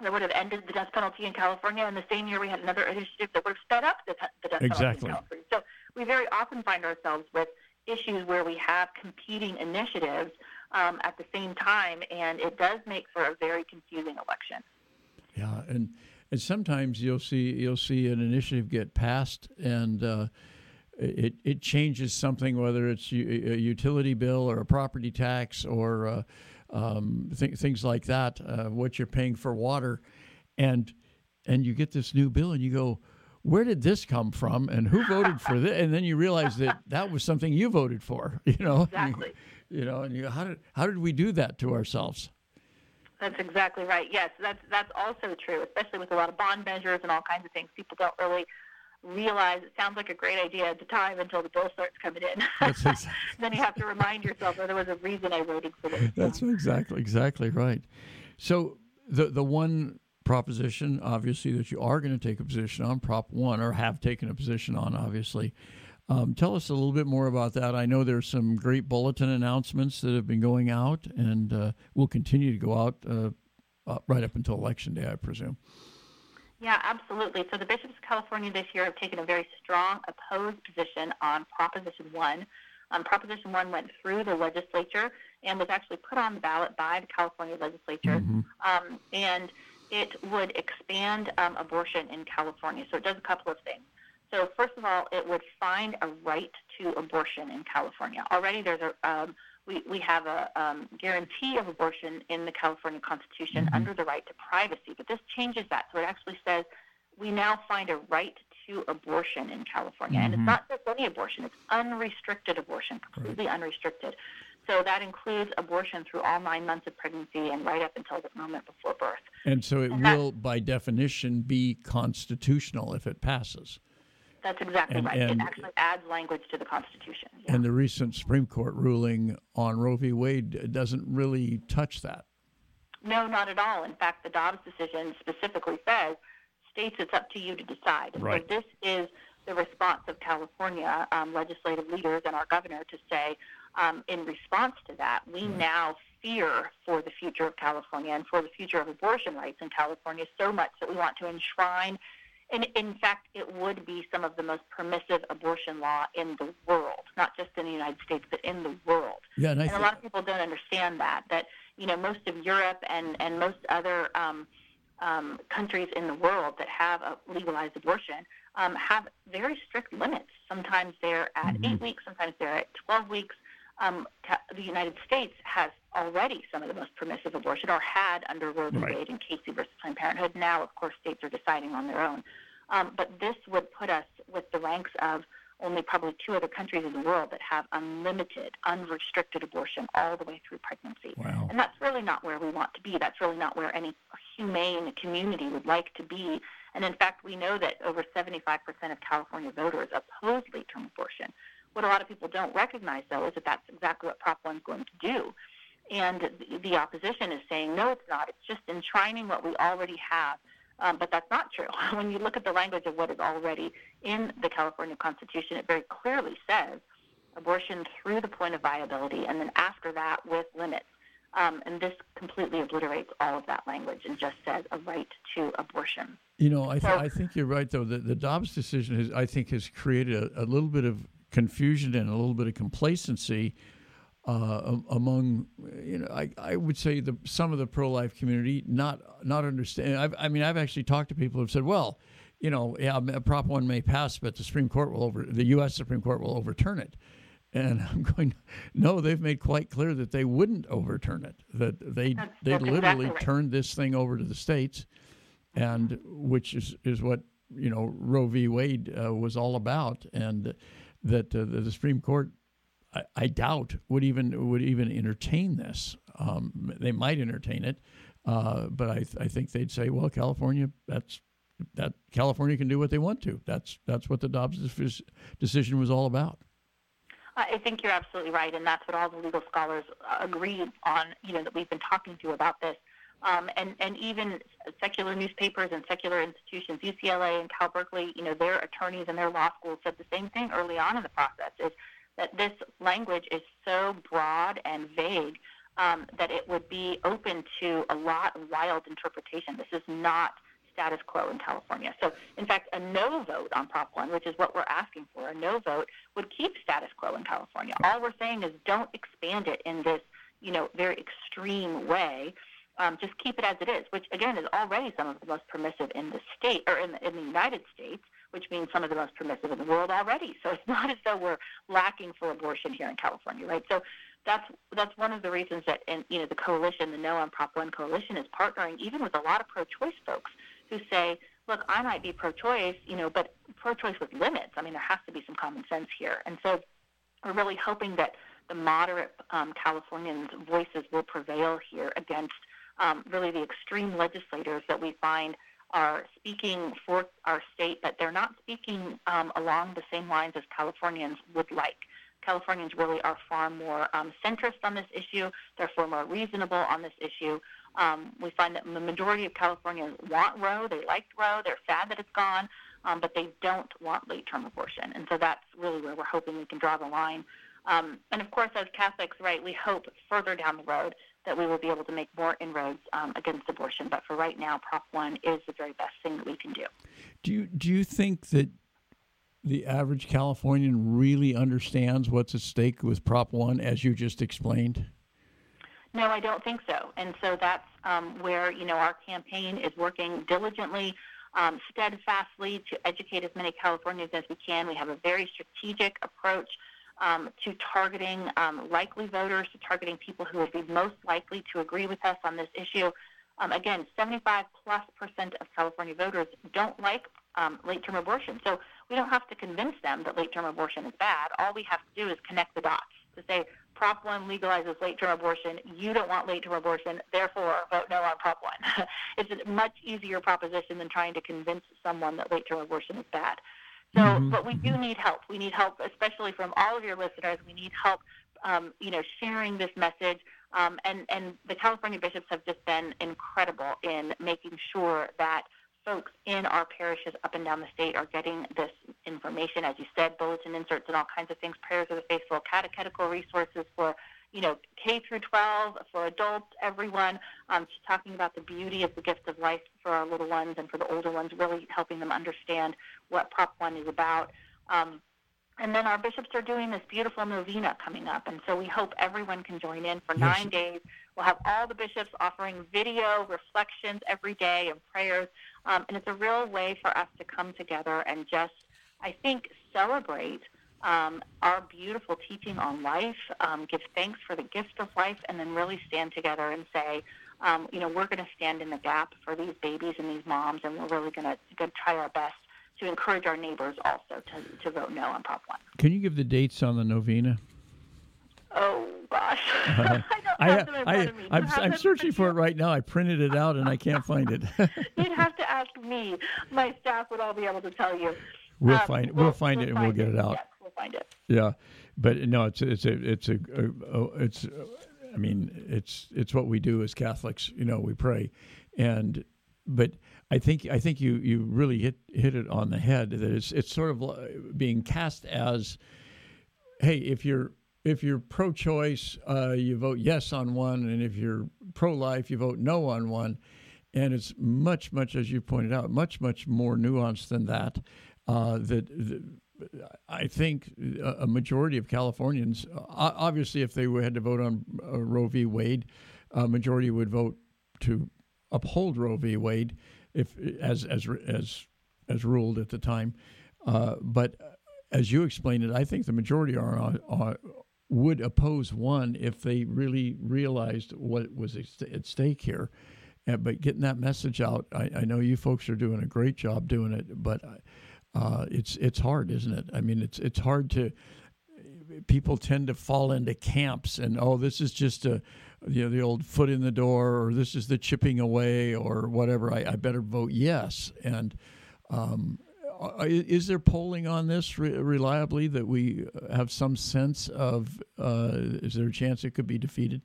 that would have ended the death penalty in California, and the same year we had another initiative that would have sped up the, the death exactly. penalty in California. So we very often find ourselves with issues where we have competing initiatives um, at the same time, and it does make for a very confusing election. Yeah, and and sometimes you'll see you'll see an initiative get passed and. Uh, it, it changes something, whether it's a utility bill or a property tax or uh, um, th- things like that, uh, what you're paying for water, and and you get this new bill and you go, where did this come from and who voted for this? And then you realize that that was something you voted for, you know. Exactly. You, you know, and you how did how did we do that to ourselves? That's exactly right. Yes, that's that's also true, especially with a lot of bond measures and all kinds of things. People don't really realize it sounds like a great idea at the time until the bill starts coming in. Exactly. then you have to remind yourself, oh, there was a reason I voted for this. That's exactly exactly right. So the the one proposition, obviously, that you are going to take a position on, Prop One, or have taken a position on, obviously. Um, tell us a little bit more about that. I know there's some great bulletin announcements that have been going out, and uh, will continue to go out uh, uh, right up until election day, I presume. Yeah, absolutely. So the bishops of California this year have taken a very strong opposed position on Proposition 1. Um, Proposition 1 went through the legislature and was actually put on the ballot by the California legislature. Mm-hmm. Um, and it would expand um, abortion in California. So it does a couple of things. So first of all, it would find a right to abortion in California. Already there's a um, we, we have a um, guarantee of abortion in the California Constitution Mm-hmm. under the right to privacy, but this changes that. So it actually says we now find a right to abortion in California. And Mm-hmm. it's not just any abortion, it's unrestricted abortion, completely unrestricted. So that includes abortion through all nine months of pregnancy and right up until the moment before birth. And so it And will, by definition, be constitutional if it passes. That's exactly And- right. and- it actually adds language to the Constitution. Yeah. And the recent Supreme Court ruling on Roe v. Wade doesn't really touch that. No, not at all. In fact, the Dobbs decision specifically says states it's up to you to decide. And Right. So this is the response of California um, legislative leaders and our governor to say, um, in response to that, we now fear for the future of California and for the future of abortion rights in California so much that we want to enshrine. And in fact, it would be some of the most permissive abortion law in the world, not just in the United States, but in the world. Yeah, and And a lot of people don't understand that. That you know, most of Europe and and most other um, um, countries in the world that have a legalized abortion um, have very strict limits. Sometimes they're at Mm-hmm. eight weeks, sometimes they're at twelve weeks. Um, the United States has already some of the most permissive abortion, or had under Roe v. Right. Wade and Casey versus Planned Parenthood. Now, of course, states are deciding on their own. Um, but this would put us with the ranks of only probably two other countries in the world that have unlimited, unrestricted abortion all the way through pregnancy. Wow. And that's really not where we want to be. That's really not where any humane community would like to be. And in fact, we know that over 75% of California voters oppose late term abortion. What a lot of people don't recognize, though, is that that's exactly what Prop 1 is going to do. And the, the opposition is saying, no, it's not. It's just enshrining what we already have. Um, but that's not true. When you look at the language of what is already in the California Constitution, it very clearly says abortion through the point of viability, and then after that with limits. Um, and this completely obliterates all of that language and just says a right to abortion. You know, I, th- So- I think you're right, though. The, the Dobbs decision, has, I think, has created a, a little bit of confusion and a little bit of complacency uh, among, you know, I, I would say the some of the pro life community not not understand. I've, I mean, I've actually talked to people who've said, well, you know, yeah, Prop One may pass, but the Supreme Court will over the U.S. Supreme Court will overturn it. And I'm going, no, they've made quite clear that they wouldn't overturn it. That they That's- they that's literally exactly turned this thing over to the states, and which is is what you know Roe v. Wade uh, was all about, and that uh, the, Supreme Court. I, I doubt would even would even entertain this. Um, they might entertain it, uh, but I, th- I think they'd say, well, California, that's that California can do what they want to. That's that's what the Dobbs decision was all about. I think you're absolutely right, and that's what all the legal scholars agree on. You know that we've been talking to about this, um, and and even secular newspapers and secular institutions, UCLA and Cal Berkeley, you know their attorneys and their law schools said the same thing early on in the process. Is that this language is so broad and vague um, that it would be open to a lot of wild interpretation. This is not status quo in California. So, in fact, a no vote on Prop 1, which is what we're asking for, a no vote would keep status quo in California. All we're saying is don't expand it in this, you know, very extreme way. Um, just keep it as it is, which again is already some of the most permissive in the state or in the, in the United States, which means some of the most permissive in the world already. So it's not as though we're lacking for abortion here in California, right? So that's that's one of the reasons that and you know the coalition, the No on Prop One coalition, is partnering even with a lot of pro-choice folks who say, look, I might be pro-choice, you know, but pro-choice with limits. I mean, there has to be some common sense here, and so we're really hoping that the moderate um, Californians' voices will prevail here against um, really the extreme legislators that we find are speaking for our state, but they're not speaking um, along the same lines as Californians would like. Californians really are far more um, centrist on this issue. They're far more reasonable on this issue. Um, we find that the majority of Californians want Roe. They liked Roe. They're sad that it's gone, um, but they don't want late-term abortion. And so that's really where we're hoping we can draw the line. Um, and of course, as Catholics, right, we hope further down the road that we will be able to make more inroads um, against abortion. But for right now, Prop 1 is the very best thing that we can do. Do you do you think that the average Californian really understands what's at stake with Prop One, as you just explained? No, I don't think so. And so that's um, where, you know, our campaign is working diligently, um, steadfastly to educate as many Californians as we can. We have a very strategic approach um, to targeting um, likely voters, to targeting people who would be most likely to agree with us on this issue. Um, again, 75 plus percent of California voters don't like um, late-term abortion. So we don't have to convince them that late-term abortion is bad. All we have to do is connect the dots to say Prop 1 legalizes late-term abortion. You don't want late-term abortion, therefore vote no on Prop 1. it's a much easier proposition than trying to convince someone that late-term abortion is bad. So, but we do need help. We need help, especially from all of your listeners. We need help, um, you know, sharing this message. Um, and, and the California bishops have just been incredible in making sure that folks in our parishes up and down the state are getting this information. As you said, bulletin inserts and all kinds of things, prayers of the faithful, catechetical resources for, you know, K through 12, for adults, everyone, um, just talking about the beauty of the gift of life for our little ones and for the older ones, really helping them understand what Prop 1 is about. Um, and then our bishops are doing this beautiful novena coming up. And so we hope everyone can join in for nine days. We'll have all the bishops offering video reflections every day and prayers. Um, and it's a real way for us to come together and just, I think, celebrate um, our beautiful teaching on life, um, give thanks for the gift of life, and then really stand together and say, um, you know, we're going to stand in the gap for these babies and these moms, and we're really going to try our best to encourage our neighbors also to, to vote no on Prop 1. Can you give the dates on the novena? Oh, gosh. I don't I, have them in front I. You I'm, I'm searching for it right now. I printed it out and I can't find it. you? You'd have to ask me. My staff would all be able to tell you. We'll Um, find- we'll find it and we'll get it out. Yes, we'll find it. yeah, but no, it's it's a it's a, a, a it's. I mean, it's it's what we do as Catholics. You know, we pray, and but I think I think you you really hit hit it on the head. That it's it's sort of being cast as, hey, if you're if you're pro-choice, uh, you vote yes on one, and if you're pro-life, you vote no on one. And it's much, much as you pointed out, much, much more nuanced than that. Uh, that, that I think a majority of Californians, obviously, if they had to vote on uh, Roe v. Wade, a majority would vote to uphold Roe v. Wade, if as as as as ruled at the time. Uh, but as you explained it, I think the majority are, are would oppose one if they really realized what was at stake here. Uh, but getting that message out, I, I, know you folks are doing a great job doing it, but uh, it's it's hard, isn't it? I mean, it's it's hard to. People tend to fall into camps, and oh, this is just a, you know, the old foot in the door, or this is the chipping away, or whatever. I, I better vote yes, and um, uh, is there polling on this re- reliably that we have some sense of? Uh, is there a chance it could be defeated?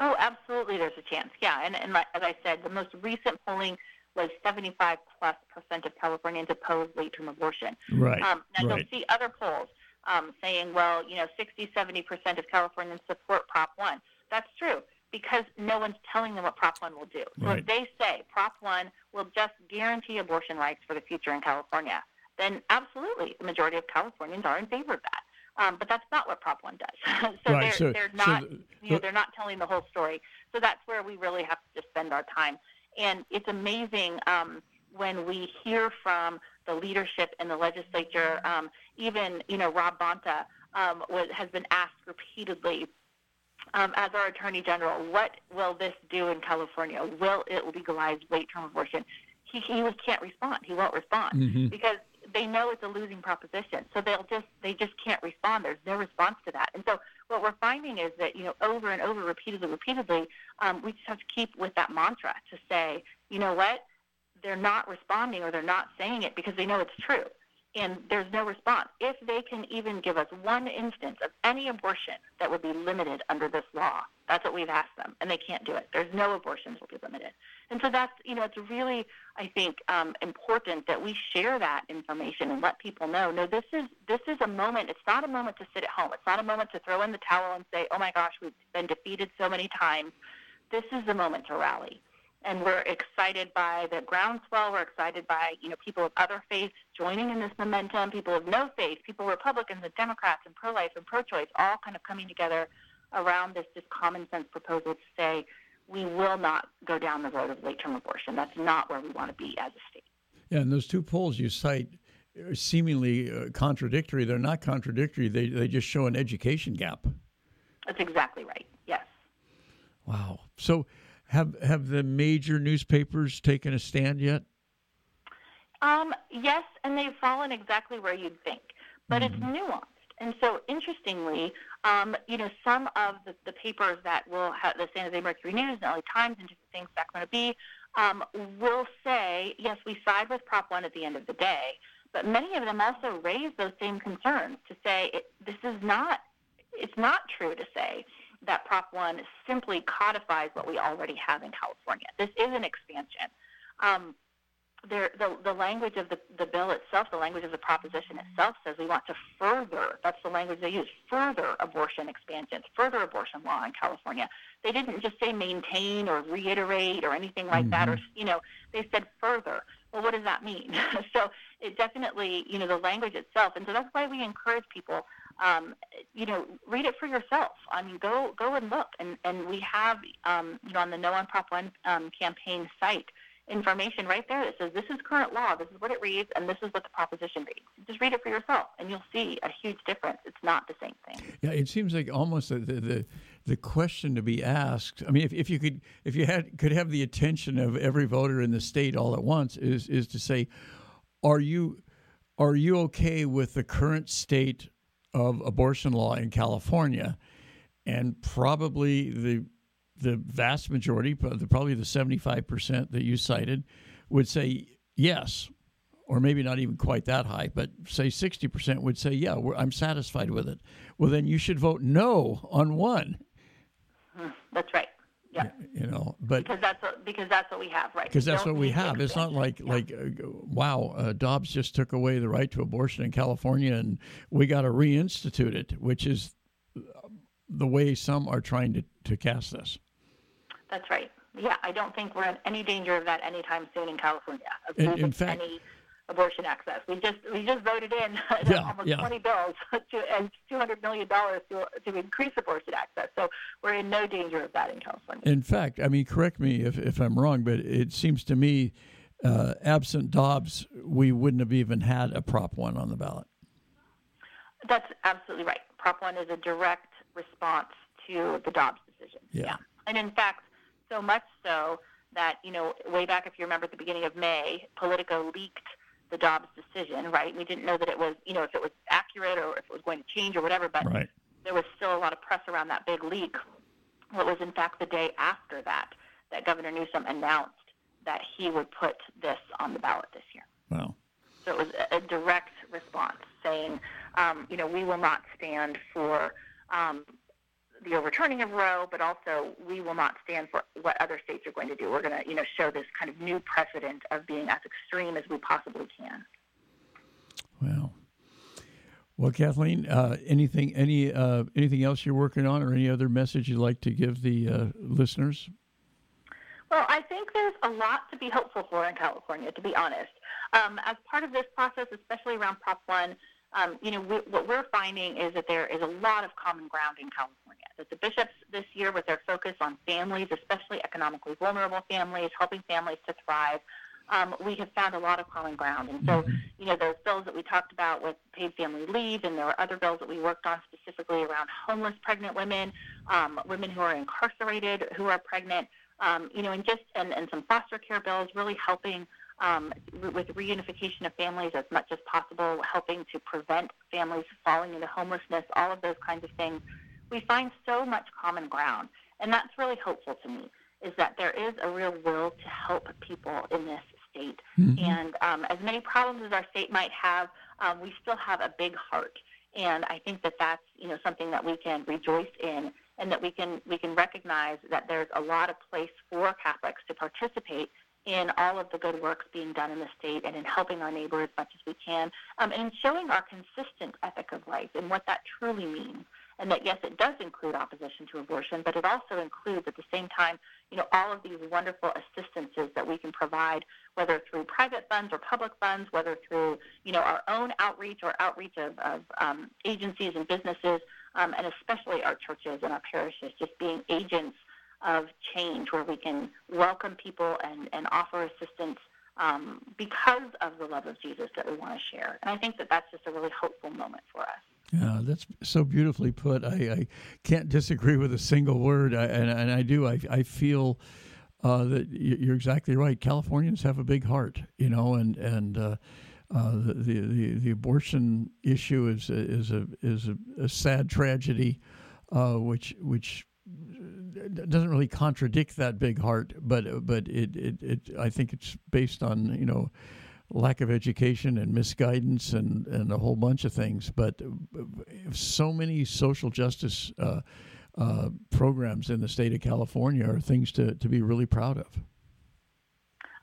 Oh, absolutely. There's a chance. Yeah, and, and as I said, the most recent polling was 75 plus percent of Californians oppose late-term abortion. Right. Um, now right. you'll see other polls um, saying, well, you know, 60, 70 percent of Californians support Prop One. That's true because no one's telling them what Prop 1 will do. So right. if they say Prop 1 will just guarantee abortion rights for the future in California, then absolutely the majority of Californians are in favor of that. Um, but that's not what Prop 1 does. so, right. they're, so, they're not, so the, you know, they're not telling the whole story. So that's where we really have to spend our time. And it's amazing um, when we hear from the leadership in the legislature, um, even, you know, Rob Bonta um, was, has been asked repeatedly um, as our Attorney General, what will this do in California? Will it legalize late-term abortion? He, he can't respond. He won't respond mm-hmm. because they know it's a losing proposition. So they'll just they just can't respond. There's no response to that. And so what we're finding is that you know over and over, repeatedly, repeatedly, um, we just have to keep with that mantra to say, you know what, they're not responding or they're not saying it because they know it's true and there's no response. If they can even give us one instance of any abortion that would be limited under this law, that's what we've asked them, and they can't do it. There's no abortions will be limited, and so that's you know it's really I think um, important that we share that information and let people know. No, this is this is a moment. It's not a moment to sit at home. It's not a moment to throw in the towel and say, oh my gosh, we've been defeated so many times. This is the moment to rally and we're excited by the groundswell. We're excited by you know people of other faiths joining in this momentum, people of no faith, people Republicans and Democrats and pro-life and pro-choice, all kind of coming together around this just common sense proposal to say we will not go down the road of late-term abortion. That's not where we want to be as a state. Yeah, and those two polls you cite are seemingly uh, contradictory. They're not contradictory. They they just show an education gap. That's exactly right. Yes. Wow. So have have the major newspapers taken a stand yet? Um, yes, and they've fallen exactly where you'd think, but mm-hmm. it's nuanced. And so, interestingly, um, you know, some of the, the papers that will have the San Jose Mercury News, and LA Times, and different things, Sacramento Bee, um, will say, yes, we side with Prop 1 at the end of the day, but many of them also raise those same concerns to say it, this is not, it's not true to say that Prop 1 simply codifies what we already have in California. This is an expansion. Um, there, the, the language of the, the bill itself, the language of the proposition itself says we want to further, that's the language they use, further abortion expansions, further abortion law in California. They didn't just say maintain or reiterate or anything like mm-hmm. that, or, you know, they said further. Well, what does that mean? so it definitely, you know, the language itself. And so that's why we encourage people um, you know, read it for yourself. I mean, go go and look. And and we have, um, you know, on the No on Prop One um, campaign site, information right there that says this is current law, this is what it reads, and this is what the proposition reads. Just read it for yourself, and you'll see a huge difference. It's not the same thing. Yeah, it seems like almost the the, the question to be asked. I mean, if, if you could if you had could have the attention of every voter in the state all at once, is is to say, are you are you okay with the current state of abortion law in California, and probably the the vast majority, probably the seventy five percent that you cited, would say yes, or maybe not even quite that high, but say sixty percent would say yeah, I'm satisfied with it. Well, then you should vote no on one. Hmm, that's right. Yeah. You know, but because that's what, because that's what we have, right? Because that's what we have. It's not like yeah. like uh, wow, uh, Dobbs just took away the right to abortion in California, and we got to reinstitute it, which is the way some are trying to to cast this. That's right. Yeah, I don't think we're in any danger of that anytime soon in California. In, in fact, any abortion access. We just we just voted in yeah, almost yeah. 20 bills to, and 200 million dollars to to increase abortion access. So we're in no danger of that in California. In fact, I mean, correct me if if I'm wrong, but it seems to me. uh, absent Dobbs, we wouldn't have even had a Prop 1 on the ballot. That's absolutely right. Prop 1 is a direct response to the Dobbs decision. Yeah. yeah. And in fact, so much so that, you know, way back, if you remember at the beginning of May, Politico leaked the Dobbs decision, right? We didn't know that it was, you know, if it was accurate or if it was going to change or whatever, but right. there was still a lot of press around that big leak. What was, in fact, the day after that, that Governor Newsom announced that he would put this on the ballot this year. Wow. So it was a, a direct response saying, um, you know, we will not stand for um, the overturning of Roe, but also we will not stand for what other states are going to do. We're going to, you know, show this kind of new precedent of being as extreme as we possibly can. Well, well, Kathleen, uh, anything, any, uh, anything else you're working on, or any other message you'd like to give the uh, listeners? Well, I think there's a lot to be hopeful for in California, to be honest. Um, as part of this process, especially around Prop 1, um, you know, we, what we're finding is that there is a lot of common ground in California. That the bishops this year, with their focus on families, especially economically vulnerable families, helping families to thrive, um, we have found a lot of common ground. And so, mm-hmm. you know, those bills that we talked about with paid family leave, and there were other bills that we worked on specifically around homeless pregnant women, um, women who are incarcerated who are pregnant, um, you know, and just and, and some foster care bills really helping um, with reunification of families as much as possible, helping to prevent families falling into homelessness, all of those kinds of things. We find so much common ground, and that's really hopeful to me. Is that there is a real will to help people in this state, mm-hmm. and um, as many problems as our state might have, um, we still have a big heart, and I think that that's you know something that we can rejoice in and that we can we can recognize that there's a lot of place for Catholics to participate in all of the good works being done in the state and in helping our neighbor as much as we can, um, and in showing our consistent ethic of life and what that truly means. And that yes, it does include opposition to abortion, but it also includes at the same time, you know, all of these wonderful assistances that we can provide, whether through private funds or public funds, whether through you know our own outreach or outreach of, of um, agencies and businesses, um, and especially our churches and our parishes, just being agents of change where we can welcome people and, and offer assistance um, because of the love of Jesus that we want to share. And I think that that's just a really hopeful moment for us. Yeah, that's so beautifully put. I, I can't disagree with a single word, I, and, and I do. I, I feel uh, that you're exactly right. Californians have a big heart, you know, and and uh, uh, the, the the abortion issue is is a is a, a sad tragedy, uh, which which doesn't really contradict that big heart, but but it, it, it I think it's based on you know lack of education and misguidance and, and a whole bunch of things. But so many social justice uh, uh, programs in the state of California are things to, to be really proud of.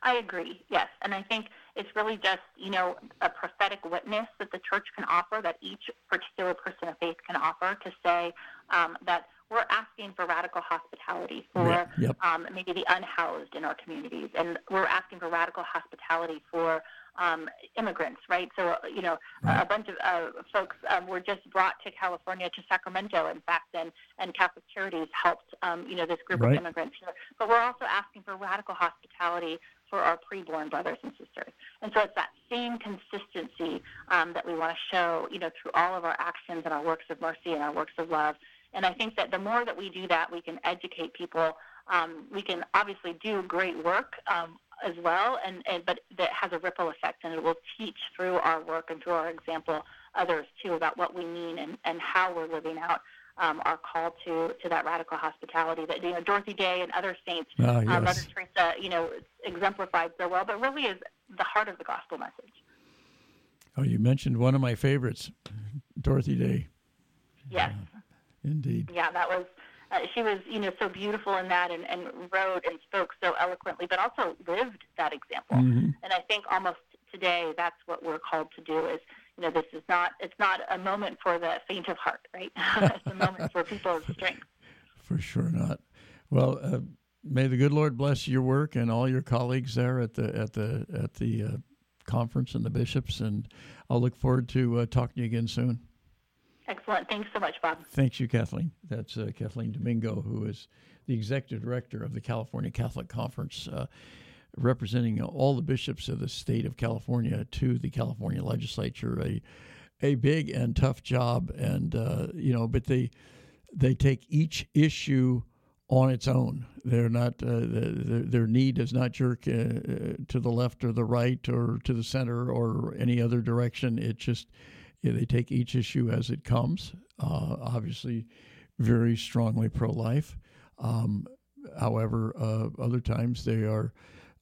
I agree, yes. And I think it's really just, you know, a prophetic witness that the church can offer, that each particular person of faith can offer to say um, that we're asking for radical hospitality for yeah, yep. um, maybe the unhoused in our communities, and we're asking for radical hospitality for um, immigrants, right? So, you know, right. a bunch of uh, folks um, were just brought to California, to Sacramento, in fact, and, and Catholic Charities helped, um, you know, this group right. of immigrants here. But we're also asking for radical hospitality for our preborn brothers and sisters. And so it's that same consistency um, that we want to show, you know, through all of our actions and our works of mercy and our works of love and I think that the more that we do that, we can educate people. Um, we can obviously do great work um, as well, and, and but that has a ripple effect, and it will teach through our work and through our example others too about what we mean and, and how we're living out um, our call to, to that radical hospitality that you know Dorothy Day and other saints, ah, um, yes. Mother Teresa, you know, exemplified so well, but really is the heart of the gospel message. Oh, you mentioned one of my favorites, Dorothy Day. Yes. Uh, Indeed. Yeah, that was. Uh, she was, you know, so beautiful in that, and, and wrote and spoke so eloquently, but also lived that example. Mm-hmm. And I think almost today, that's what we're called to do. Is you know, this is not. It's not a moment for the faint of heart, right? it's a moment for people of strength. For sure not. Well, uh, may the good Lord bless your work and all your colleagues there at the at the at the uh, conference and the bishops, and I'll look forward to uh, talking to you again soon. Excellent. Thanks so much, Bob. Thanks you, Kathleen. That's uh, Kathleen Domingo, who is the executive director of the California Catholic Conference. Uh, representing all the bishops of the state of California to the California legislature. A a big and tough job, and uh, you know, but they they take each issue on its own. They're not uh, their, their knee does not jerk uh, to the left or the right or to the center or any other direction. It just yeah, they take each issue as it comes. Uh, obviously, very strongly pro-life. Um, however, uh, other times they are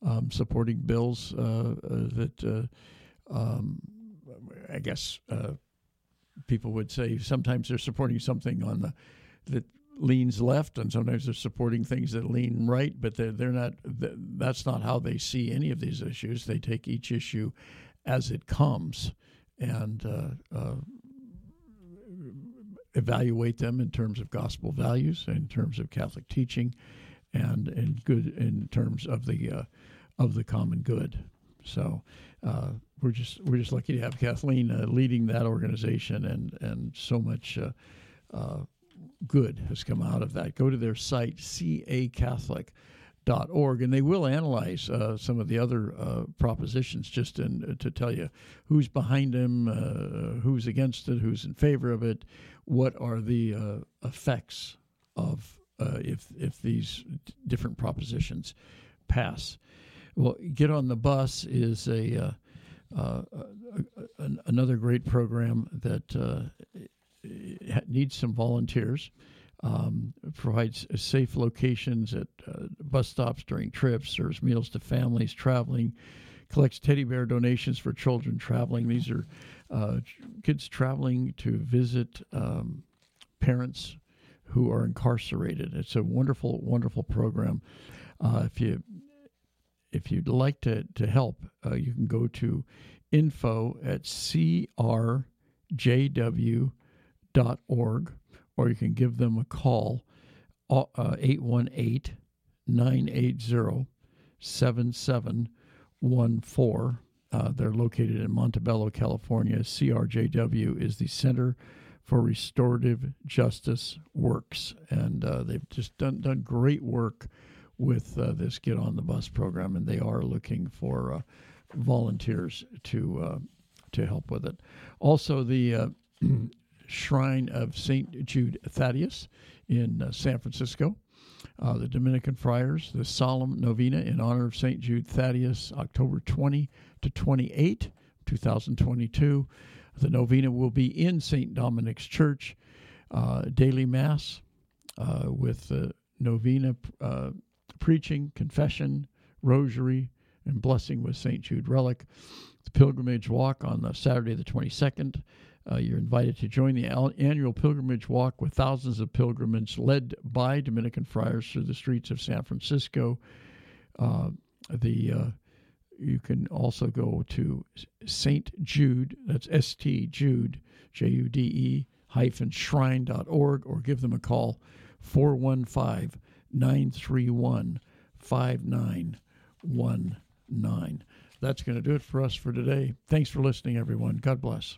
um, supporting bills uh, uh, that um, I guess people would say sometimes they're supporting something on the that leans left, and sometimes they're supporting things that lean right. But they're they're not. That's not how they see any of these issues. They take each issue as it comes and uh, uh, evaluate them in terms of gospel values, in terms of Catholic teaching, and in good in terms of the uh, of the common good. So uh, we're just we're just lucky to have Kathleen uh, leading that organization, and and so much uh, good has come out of that. Go to their site, cacatholic.org, and they will analyze uh, some of the other uh, propositions just in, uh, to tell you who's behind them, uh, who's against it, who's in favor of it, what are the uh, effects of if if these d- different propositions pass. Well, get on the bus is a uh, another great program that uh, needs some volunteers. Um, provides safe locations at uh, bus stops during trips, serves meals to families traveling, collects teddy bear donations for children traveling. These are uh, kids traveling to visit um, parents who are incarcerated. It's a wonderful, wonderful program. Uh, if you if you'd like to to help, uh, you can go to info at crjw org, or you can give them a call, uh, 818 980 7714. Uh, they're located in Montebello, California. CRJW is the Center for Restorative Justice Works, and uh, they've just done done great work with uh, this Get on the Bus program, and they are looking for uh, volunteers to uh, to help with it. Also, the uh, shrine of St. Jude Thaddeus in uh, San Francisco. Uh, the Dominican Friars, the solemn novena in honor of St. Jude Thaddeus, October 20 to 28, 2022. The novena will be in St. Dominic's Church, uh, daily Mass uh, with the novena uh, preaching, confession, rosary, and blessing with St. Jude relic. The pilgrimage walk on the Saturday the 22nd uh, you're invited to join the annual pilgrimage walk with thousands of pilgrims led by Dominican friars through the streets of San Francisco. Uh, the uh, you can also go to St. Jude, that's S T Jude, J U D E hyphen shrine.org, or give them a call 415 931 5919. That's going to do it for us for today. Thanks for listening, everyone. God bless.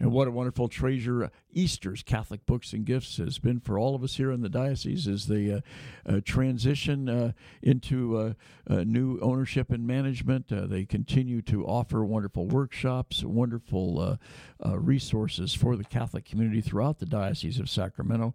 And what a wonderful treasure Easter's Catholic Books and Gifts has been for all of us here in the diocese as they uh, uh, transition uh, into uh, uh, new ownership and management. Uh, they continue to offer wonderful workshops, wonderful resources for the Catholic community throughout the Diocese of Sacramento.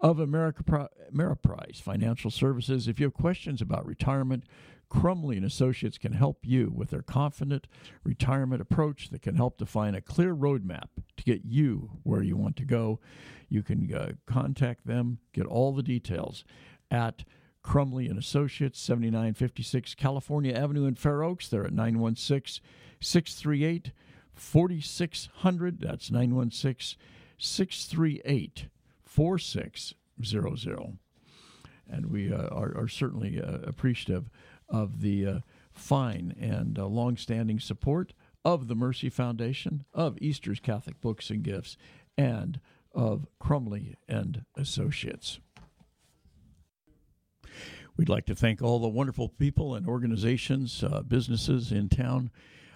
of America Ameriprise Financial Services. If you have questions about retirement, Crumley and Associates can help you with their confident retirement approach that can help define a clear roadmap to get you where you want to go. You can uh, contact them, get all the details at Crumley and Associates, 7956 California Avenue in Fair Oaks. They're at 916 638 4600. That's 916 638 4600. And we uh, are, are, certainly uh, appreciative of the uh, fine and uh, long-standing support of the Mercy Foundation, of Easter's Catholic Books and Gifts, and of Crumley and Associates. We'd like to thank all the wonderful people and organizations, uh, businesses in town